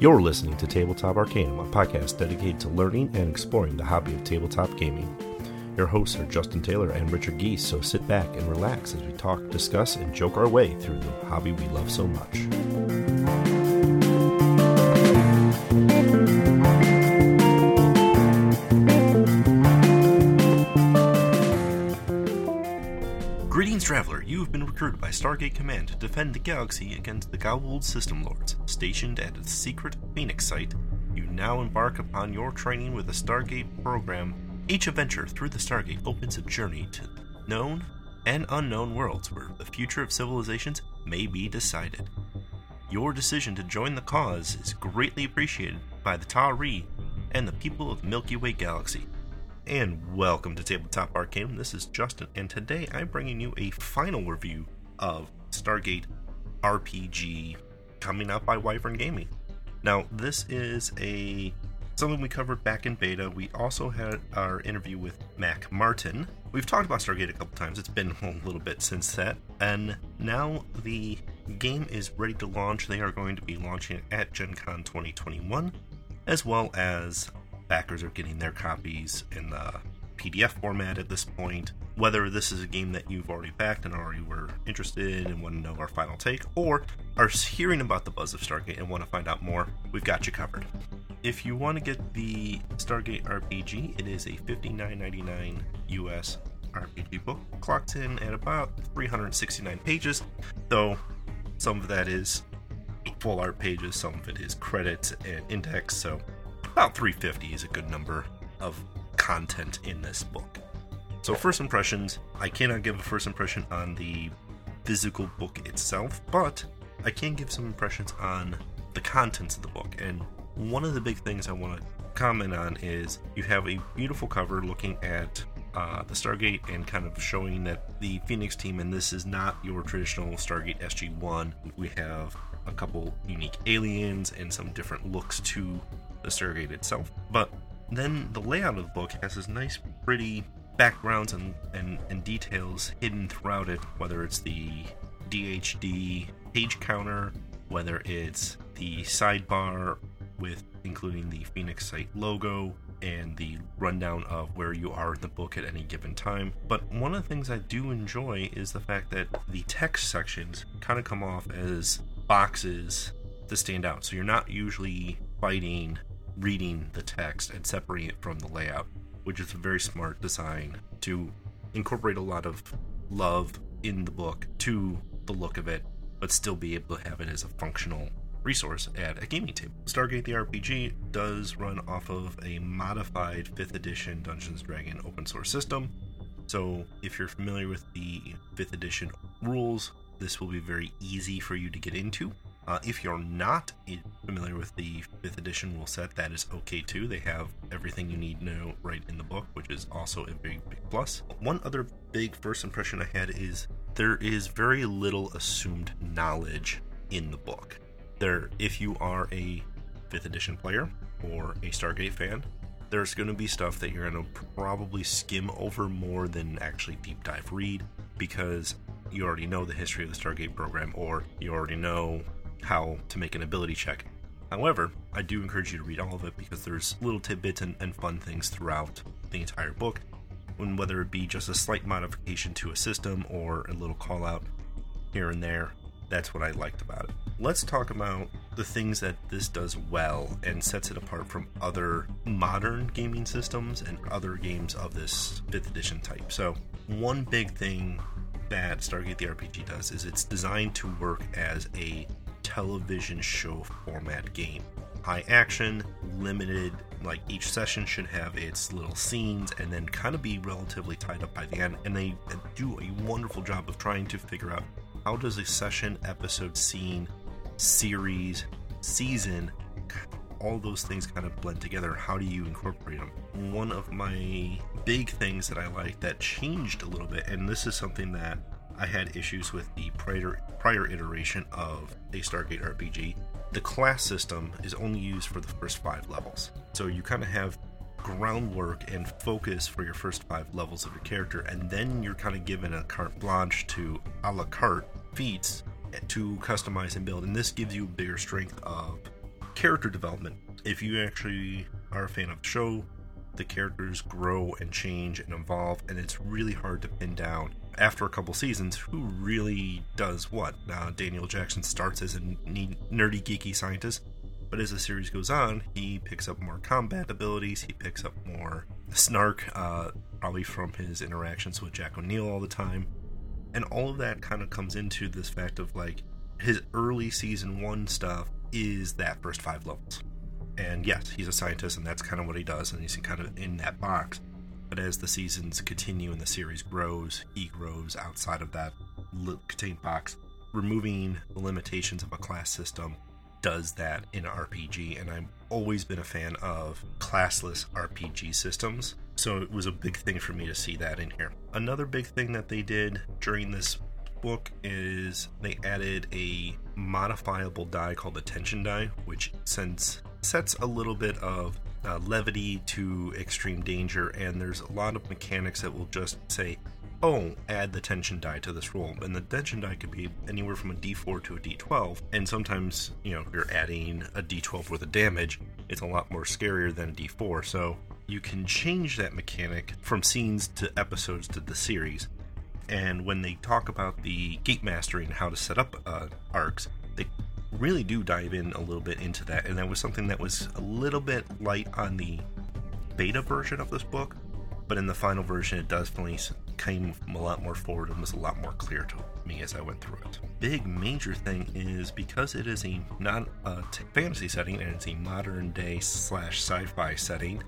You're listening to Tabletop Arcanum, a podcast dedicated to learning and exploring the hobby of tabletop gaming. Your hosts are Justin Taylor and Richard Geese, so sit back and relax as we talk, discuss, and joke our way through the hobby we love so much. Greetings, Traveler. You have been recruited by Stargate Command to defend the galaxy against the Goa'uld System Lords. Stationed at its secret Phoenix site, you now embark upon your training with the Stargate program. Each adventure through the Stargate opens a journey to known and unknown worlds where the future of civilizations may be decided. Your decision to join the cause is greatly appreciated by the Tauri and the people of the Milky Way Galaxy and welcome to Tabletop Arcanum. This is Justin, and today I'm bringing you a final review of Stargate RPG coming out by Wyvern Gaming. Now, this is a something we covered back in beta. We also had our interview with Mac Martin. We've talked about Stargate a couple times. It's been a little bit since that, and now the game is ready to launch. They are going to be launching it at Gen Con 2021, as well as backers are getting their copies in the PDF format at this point. Whether this is a game that you've already backed and already were interested in and want to know our final take, or are hearing about the buzz of Stargate and want to find out more, we've got you covered. If you want to get the Stargate RPG, it is a $59.99 US RPG book, clocked in at about 369 pages, though some of that is full art pages, some of it is credits and index, so about 350 is a good number of content in this book. So, first impressions, I cannot give a first impression on the physical book itself, but I can give some impressions on the contents of the book. And one of the big things I want to comment on is you have a beautiful cover looking at uh, the Stargate and kind of showing that the Phoenix team, and this is not your traditional Stargate SG 1. We have a couple unique aliens and some different looks to the Stargate itself. But then the layout of the book has this nice, pretty backgrounds and, and, and details hidden throughout it, whether it's the DHD page counter, whether it's the sidebar with including the Phoenix site logo and the rundown of where you are in the book at any given time. But one of the things I do enjoy is the fact that the text sections kind of come off as boxes to stand out. So you're not usually fighting reading the text and separating it from the layout, which is a very smart design to incorporate a lot of love in the book to the look of it, but still be able to have it as a functional resource at a gaming table. Stargate the RPG does run off of a modified 5th edition Dungeons Dragon open source system. So, if you're familiar with the 5th edition rules, this will be very easy for you to get into. Uh, if you're not familiar with the 5th edition rule set, that is okay too. They have everything you need to know right in the book, which is also a big, big plus. One other big first impression I had is there is very little assumed knowledge in the book. There, if you are a 5th edition player or a Stargate fan, there's going to be stuff that you're going to probably skim over more than actually deep dive read because you already know the history of the Stargate program or you already know how to make an ability check. However, I do encourage you to read all of it because there's little tidbits and, and fun things throughout the entire book. When whether it be just a slight modification to a system or a little call out here and there, that's what I liked about it. Let's talk about the things that this does well and sets it apart from other modern gaming systems and other games of this 5th edition type. So, one big thing that Stargate the RPG does is it's designed to work as a television show format game. High action, limited, like each session should have its little scenes and then kind of be relatively tied up by the end. And they do a wonderful job of trying to figure out how does a session, episode, scene, series, season, all those things kind of blend together. How do you incorporate them? One of my big things that I like that changed a little bit, and this is something that I had issues with the prior prior iteration of a Stargate RPG. The class system is only used for the first five levels, so you kind of have groundwork and focus for your first five levels of your character, and then you're kind of given a carte blanche to a la carte feats to customize and build. And this gives you a bigger strength of character development. If you actually are a fan of the show, the characters grow and change and evolve, and it's really hard to pin down after a couple seasons who really does what. Now, Daniel Jackson starts as a nerdy, geeky scientist, but as the series goes on, he picks up more combat abilities, he picks up more snark, uh, probably from his interactions with Jack O'Neill all the time. And all of that kind of comes into this fact of like his early season one stuff is that first five levels. And yes, he's a scientist, and that's kind of what he does, and he's kind of in that box. But as the seasons continue and the series grows, he grows outside of that contained box. Removing the limitations of a class system does that in RPG, and I've always been a fan of classless RPG systems. So it was a big thing for me to see that in here. Another big thing that they did during this book is they added a modifiable die called the tension die, which sends sets a little bit of uh, levity to extreme danger, and there's a lot of mechanics that will just say, oh, add the tension die to this roll. And the tension die could be anywhere from a d4 to a d12. And sometimes, you know, you're adding a d12 worth of damage, it's a lot more scarier than d4. So you can change that mechanic from scenes to episodes to the series. And when they talk about the gate mastering, how to set up uh, arcs, they really do dive in a little bit into that. And that was something that was a little bit light on the beta version of this book, but in the final version, it definitely came a lot more forward and was a lot more clear to me as I went through it. Big major thing is because it is a not a fantasy setting and it's a modern day slash sci-fi setting.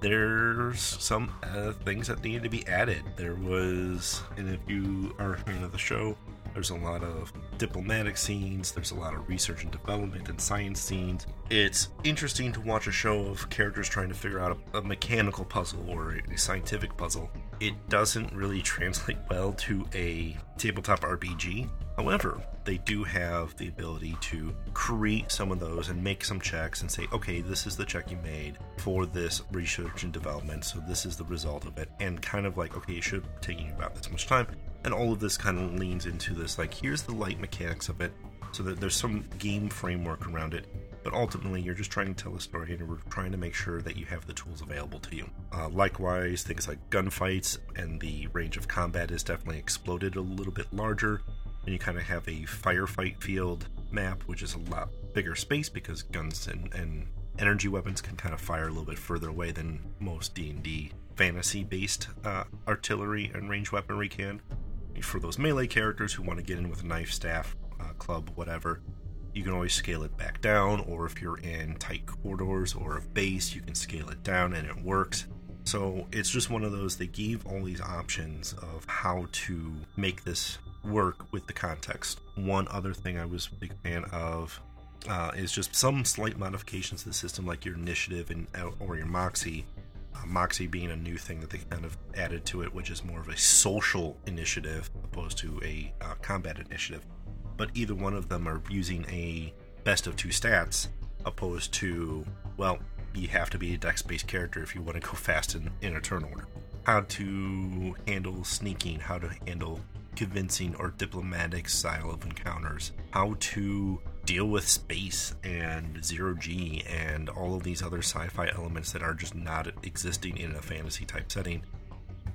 There's some uh, things that needed to be added. There was, and if you are a fan of the show, there's a lot of diplomatic scenes, there's a lot of research and development and science scenes. It's interesting to watch a show of characters trying to figure out a, a mechanical puzzle or a, scientific puzzle. It doesn't really translate well to a tabletop RPG. However, they do have the ability to create some of those and make some checks and say, okay, this is the check you made for this research and development, so this is the result of it. And kind of like, okay, it should have taken you about this much time and all of this kind of leans into this like here's the light mechanics of it so that there's some game framework around it but ultimately you're just trying to tell a story and we're trying to make sure that you have the tools available to you. Uh, likewise things like gunfights and the range of combat is definitely exploded a little bit larger and you kind of have a firefight field map which is a lot bigger space because guns and, and energy weapons can kind of fire a little bit further away than most d&d fantasy based uh, artillery and range weaponry can for those melee characters who want to get in with a knife, staff, uh, club, whatever, you can always scale it back down. Or if you're in tight corridors or a base, you can scale it down and it works. So it's just one of those, they gave all these options of how to make this work with the context. One other thing I was a big fan of uh, is just some slight modifications to the system, like your initiative and or your moxie, Moxie being a new thing that they kind of added to it, which is more of a social initiative opposed to a uh, combat initiative. But either one of them are using a best of two stats opposed to, well, you have to be a dex based character if you want to go fast in, in a turn order. How to handle sneaking, how to handle convincing or diplomatic style of encounters, how to deal with space and zero G and all of these other sci fi elements that are just not existing in a fantasy type setting.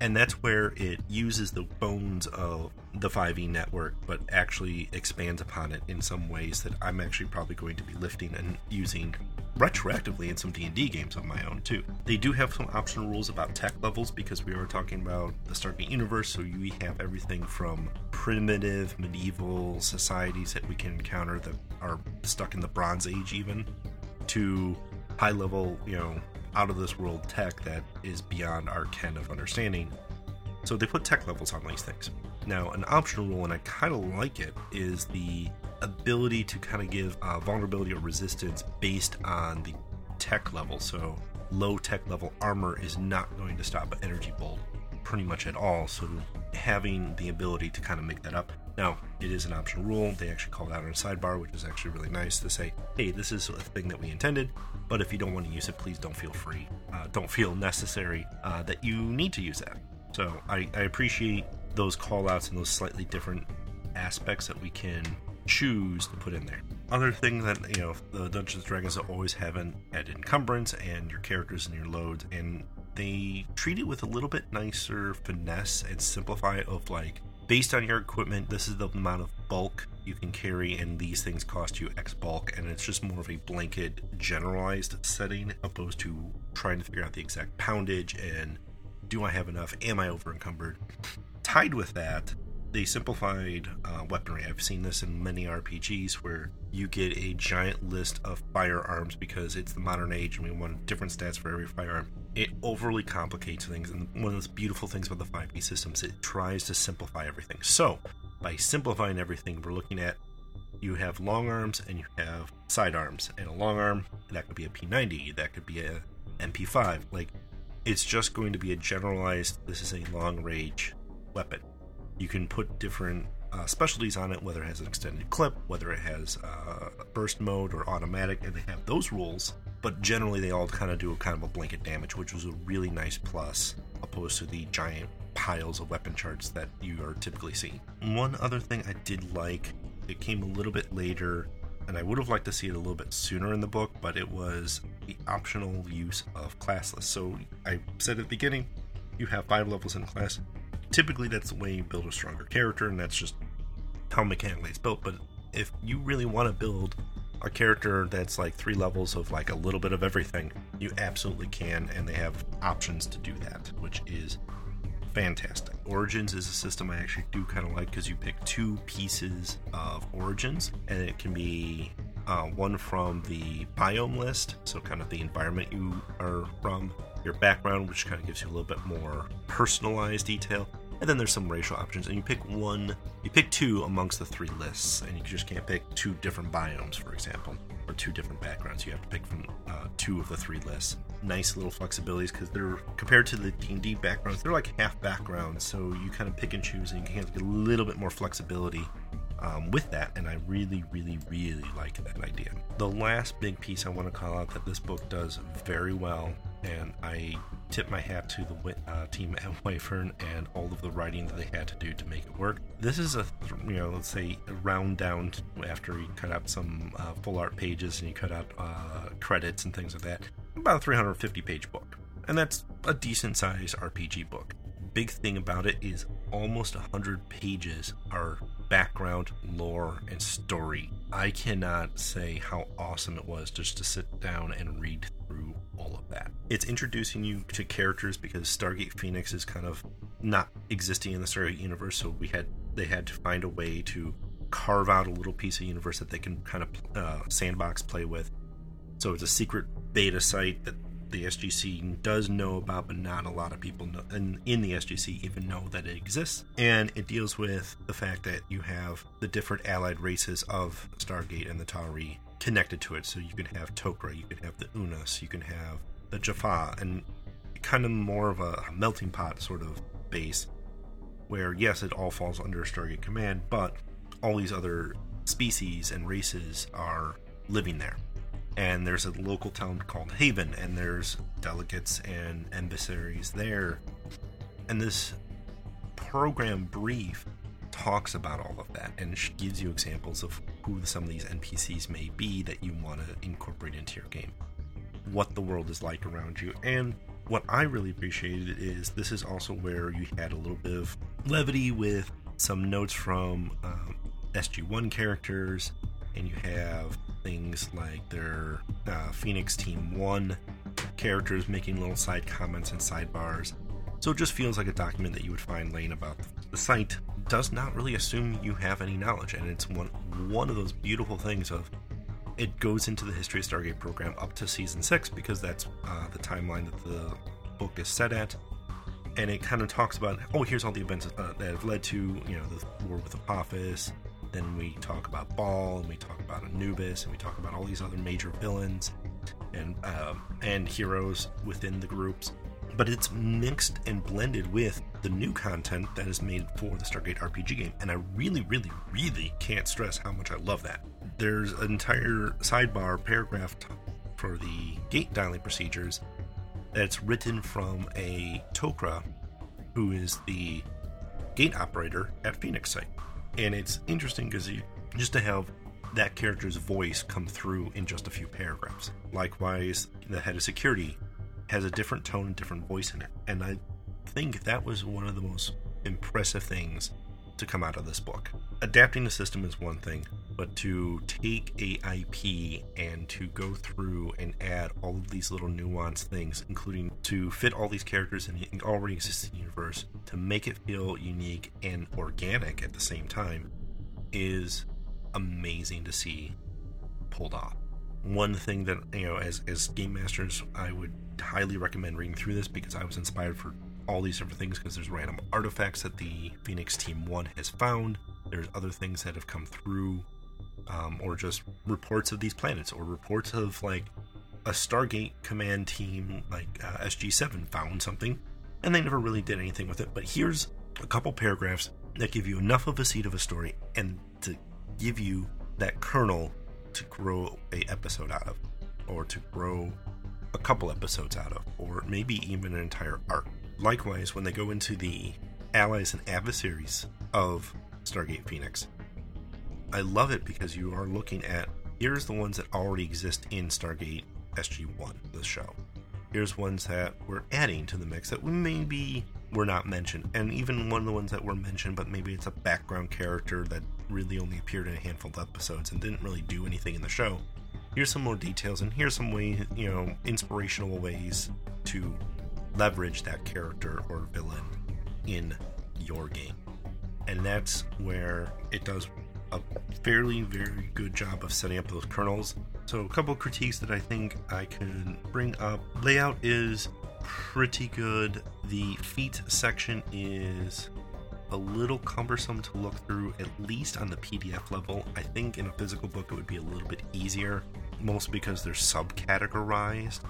And that's where it uses the bones of the 5e network, but actually expands upon it in some ways that I'm actually probably going to be lifting and using retroactively in some D&D games of my own too. They do have some optional rules about tech levels because we are talking about the Stargate universe, so we have everything from primitive medieval societies that we can encounter that are stuck in the Bronze Age even to high level, you know, out of this world tech that is beyond our ken of understanding. So they put tech levels on these things. Now, an optional rule, and I kind of like it, is the ability to kind of give uh, vulnerability or resistance based on the tech level. So low tech level armor is not going to stop an energy bolt pretty much at all. So having the ability to kind of make that up. Now, it is an optional rule. They actually called out on a sidebar, which is actually really nice to say, hey, this is a thing that we intended, but if you don't want to use it, please don't feel free. Uh, don't feel necessary uh, that you need to use that. So I, I appreciate those call outs and those slightly different aspects that we can choose to put in there. Other things that you know, the Dungeons and Dragons always have an added encumbrance and your characters and your loads, and they treat it with a little bit nicer finesse and simplify of like based on your equipment, this is the amount of bulk you can carry, and these things cost you X bulk, and it's just more of a blanket, generalized setting opposed to trying to figure out the exact poundage and do I have enough? Am I over encumbered? Tied with that, they simplified uh, weaponry. I've seen this in many RPGs where you get a giant list of firearms because it's the modern age and we want different stats for every firearm. It overly complicates things, and one of the beautiful things about the 5e systems, it tries to simplify everything. So, by simplifying everything, we're looking at you have long arms and you have side arms, and a long arm that could be a P90, that could be a MP5. Like, it's just going to be a generalized. This is a long range weapon you can put different uh, specialties on it, whether it has an extended clip, whether it has uh, burst mode or automatic, and they have those rules. But generally, they all kind of do a kind of a blanket damage, which was a really nice plus, opposed to the giant piles of weapon charts that you are typically seeing. One other thing I did like, it came a little bit later, and I would have liked to see it a little bit sooner in the book, but it was the optional use of classless. So I said at the beginning, you have five levels in class typically that's the way you build a stronger character, and that's just how mechanically it's built. But if you really want to build a character that's like three levels of like a little bit of everything, you absolutely can, and they have options to do that, which is fantastic. Origins is a system I actually do kind of like because you pick two pieces of origins, and it can be uh, one from the biome list, so kind of the environment you are from, your background, which kind of gives you a little bit more personalized detail. And then there's some racial options, and you pick one, you pick two amongst the three lists, and you just can't pick two different biomes, for example, or two different backgrounds. You have to pick from uh, two of the three lists. Nice little flexibilities because they're compared to the D&D backgrounds, they're like half backgrounds, so you kind of pick and choose, and you can get a little bit more flexibility um, with that, and I really, really, really like that idea. The last big piece I want to call out that this book does very well and I tip my hat to the uh, team at Wyvern and all of the writing that they had to do to make it work. This is a, you know, let's say round down after you cut out some uh, full art pages and you cut out uh, credits and things like that, about a 350 page book. And that's a decent size RPG book. Big thing about it is almost 100 pages are background, lore, and story. I cannot say how awesome it was just to sit down and read through all of that. It's introducing you to characters because Stargate Phoenix is kind of not existing in the Stargate universe, so we had they had to find a way to carve out a little piece of universe that they can kind of uh, sandbox play with. So it's a secret beta site that the SGC does know about, but not a lot of people know, in, in the SGC even know that it exists. And it deals with the fact that you have the different allied races of Stargate and the Tauri connected to it. So you can have Tok'ra, you can have the Unas, you can have the Jaffa, and kind of more of a melting pot sort of base where, yes, it all falls under Stargate Command, but all these other species and races are living there. And there's a local town called Haven, and there's delegates and emissaries there. And this program brief talks about all of that and gives you examples of who some of these NPCs may be that you want to incorporate into your game, what the world is like around you, and what I really appreciated is this is also where you had a little bit of levity with some notes from um, SG1 characters, and you have things like their uh, Phoenix Team 1 characters making little side comments and sidebars. So it just feels like a document that you would find laying about the site does not really assume you have any knowledge, and it's one one of those beautiful things of it goes into the history of Stargate program up to season six because that's uh, the timeline that the book is set at, and it kind of talks about oh here's all the events uh, that have led to you know the war with Apophis. Then we talk about Ba'al, and we talk about Anubis, and we talk about all these other major villains and um, and heroes within the groups but it's mixed and blended with the new content that is made for the Stargate RPG game. And I really, really, really can't stress how much I love that. There's an entire sidebar paragraph for the gate dialing procedures that's written from a Tok'ra who is the gate operator at Phoenix site. And it's interesting because just to have that character's voice come through in just a few paragraphs. Likewise, the head of security has a different tone and different voice in it. And I think that was one of the most impressive things to come out of this book. Adapting the system is one thing, but to take a IP and to go through and add all of these little nuanced things, including to fit all these characters in the already existing universe, to make it feel unique and organic at the same time, is amazing to see pulled off. One thing that you know, as as game masters, I would highly recommend reading through this because I was inspired for all these different things because there's random artifacts that the Phoenix Team 1 has found. There's other things that have come through, um, or just reports of these planets, or reports of like a Stargate command team like uh, SG7 found something, and they never really did anything with it. But here's a couple paragraphs that give you enough of a seed of a story and to give you that kernel to grow a episode out of, or to grow a couple episodes out of, or maybe even an entire arc. Likewise, when they go into the allies and adversaries of Stargate Phoenix, I love it because you are looking at here's the ones that already exist in Stargate SG1, the show. Here's ones that we're adding to the mix that maybe were not mentioned, and even one of the ones that were mentioned, but maybe it's a background character that really only appeared in a handful of episodes and didn't really do anything in the show. Here's some more details, and here's some way, you know, inspirational ways to leverage that character or villain in your game. And that's where it does a fairly very good job of setting up those kernels. So a couple critiques that I think I can bring up. Layout is pretty good. The feat section is a little cumbersome to look through, at least on the PDF level. I think in a physical book it would be a little bit easier, mostly because they're subcategorized.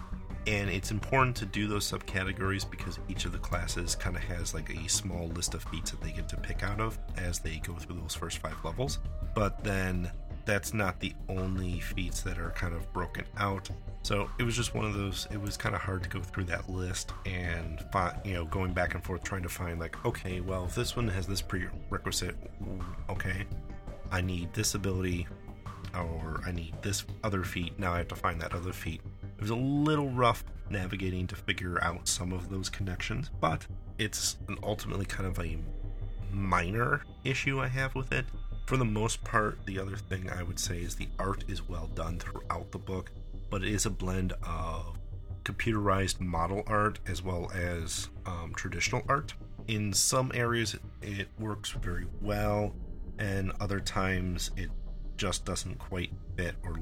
And it's important to do those subcategories because each of the classes kind of has like a small list of feats that they get to pick out of as they go through those first five levels. But then that's not the only feats that are kind of broken out. So it was just one of those. It was kind of hard to go through that list and find, you know, going back and forth trying to find like, okay, well, if this one has this prerequisite, okay, I need this ability, or I need this other feat. Now I have to find that other feat. It was a little rough navigating to figure out some of those connections, but it's ultimately kind of a minor issue I have with it. For the most part, the other thing I would say is the art is well done throughout the book but it is a blend of computerized model art as well as um, traditional art. In some areas, it works very well, and other times, it just doesn't quite fit or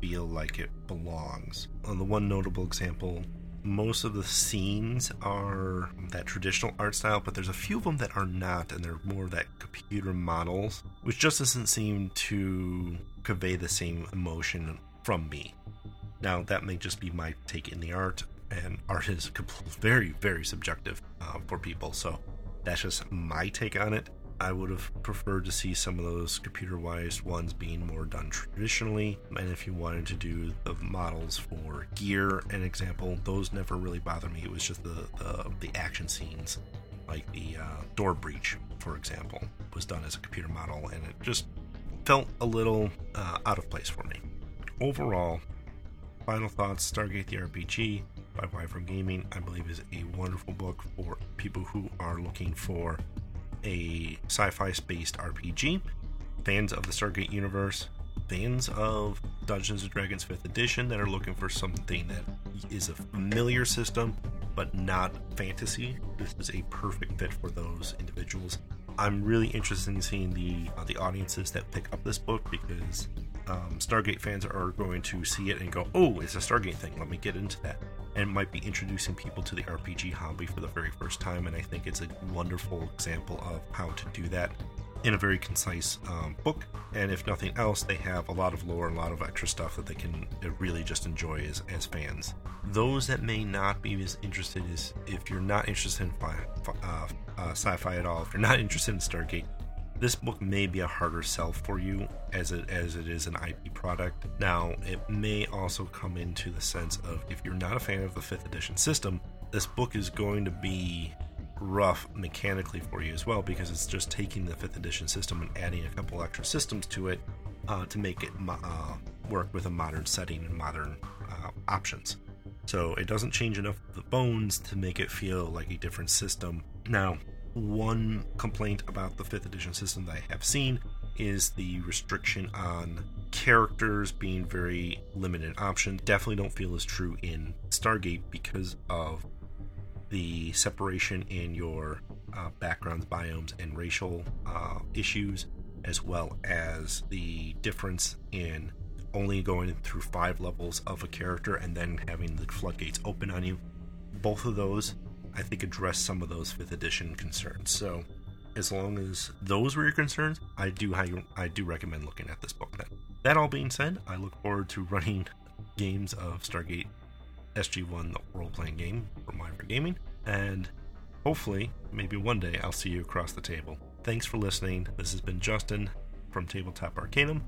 feel like it belongs. On the one notable example, most of the scenes are that traditional art style, but there's a few of them that are not, and they're more that computer models, which just doesn't seem to convey the same emotion from me. Now, that may just be my take in the art, and art is very, very subjective uh, for people. So that's just my take on it. I would have preferred to see some of those computer wise ones being more done traditionally. And if you wanted to do the models for gear, an example, those never really bothered me. It was just the the, the action scenes, like the uh, door breach, for example, was done as a computer model, and it just felt a little uh, out of place for me. Overall, Final Thoughts Stargate the RPG by Wyvern Gaming, I believe, is a wonderful book for people who are looking for a sci fi based RPG, fans of the Stargate universe, fans of Dungeons and Dragons 5th edition that are looking for something that is a familiar system but not fantasy. This is a perfect fit for those individuals. I'm really interested in seeing the uh, the audiences that pick up this book because um, Stargate fans are going to see it and go, "Oh, it's a Stargate thing. Let me get into that." And might be introducing people to the RPG hobby for the very first time. And I think it's a wonderful example of how to do that in a very concise um, book. And if nothing else, they have a lot of lore and a lot of extra stuff that they can really just enjoy as, as fans. Those that may not be as interested is if you're not interested in fi- uh, uh, sci-fi at all, if you're not interested in Stargate, this book may be a harder sell for you as it as it is an IP product. Now, it may also come into the sense of if you're not a fan of the 5th edition system, this book is going to be rough mechanically for you as well because it's just taking the fifth edition system and adding a couple extra systems to it uh, to make it uh, work with a modern setting and modern uh, options. So it doesn't change enough of the bones to make it feel like a different system. Now, one complaint about the fifth edition system that I have seen is the restriction on characters being very limited option. Definitely don't feel as true in Stargate because of the separation in your uh, backgrounds, biomes, and racial uh, issues, as well as the difference in only going through five levels of a character and then having the floodgates open on you. Both of those, I think, address some of those fifth edition concerns. So, as long as those were your concerns, I do I do recommend looking at this book. Then, that all being said, I look forward to running games of Stargate SG1, the role playing game for Myra Gaming, and hopefully, maybe one day, I'll see you across the table. Thanks for listening. This has been Justin from Tabletop Arcanum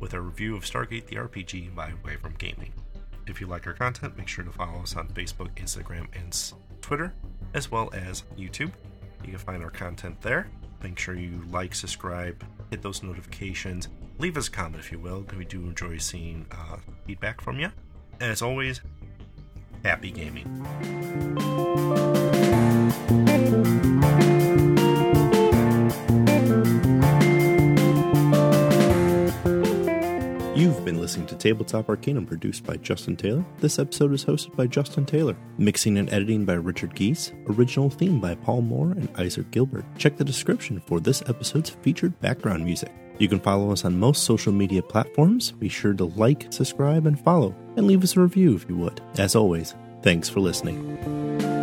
with a review of Stargate the RPG by Wyvern Gaming. If you like our content, make sure to follow us on Facebook, Instagram, and Twitter, as well as YouTube. You can find our content there. Make sure you like, subscribe, hit those notifications, leave us a comment if you will, because we do enjoy seeing uh, feedback from you. As always, happy gaming. Listening to Tabletop Arcanum produced by Justin Taylor. This episode is hosted by Justin Taylor. Mixing and editing by Richard Geese. Original theme by Paul Moore and Isaac Gilbert. Check the description for this episode's featured background music. You can follow us on most social media platforms. Be sure to like, subscribe, and follow, and leave us a review if you would. As always, thanks for listening.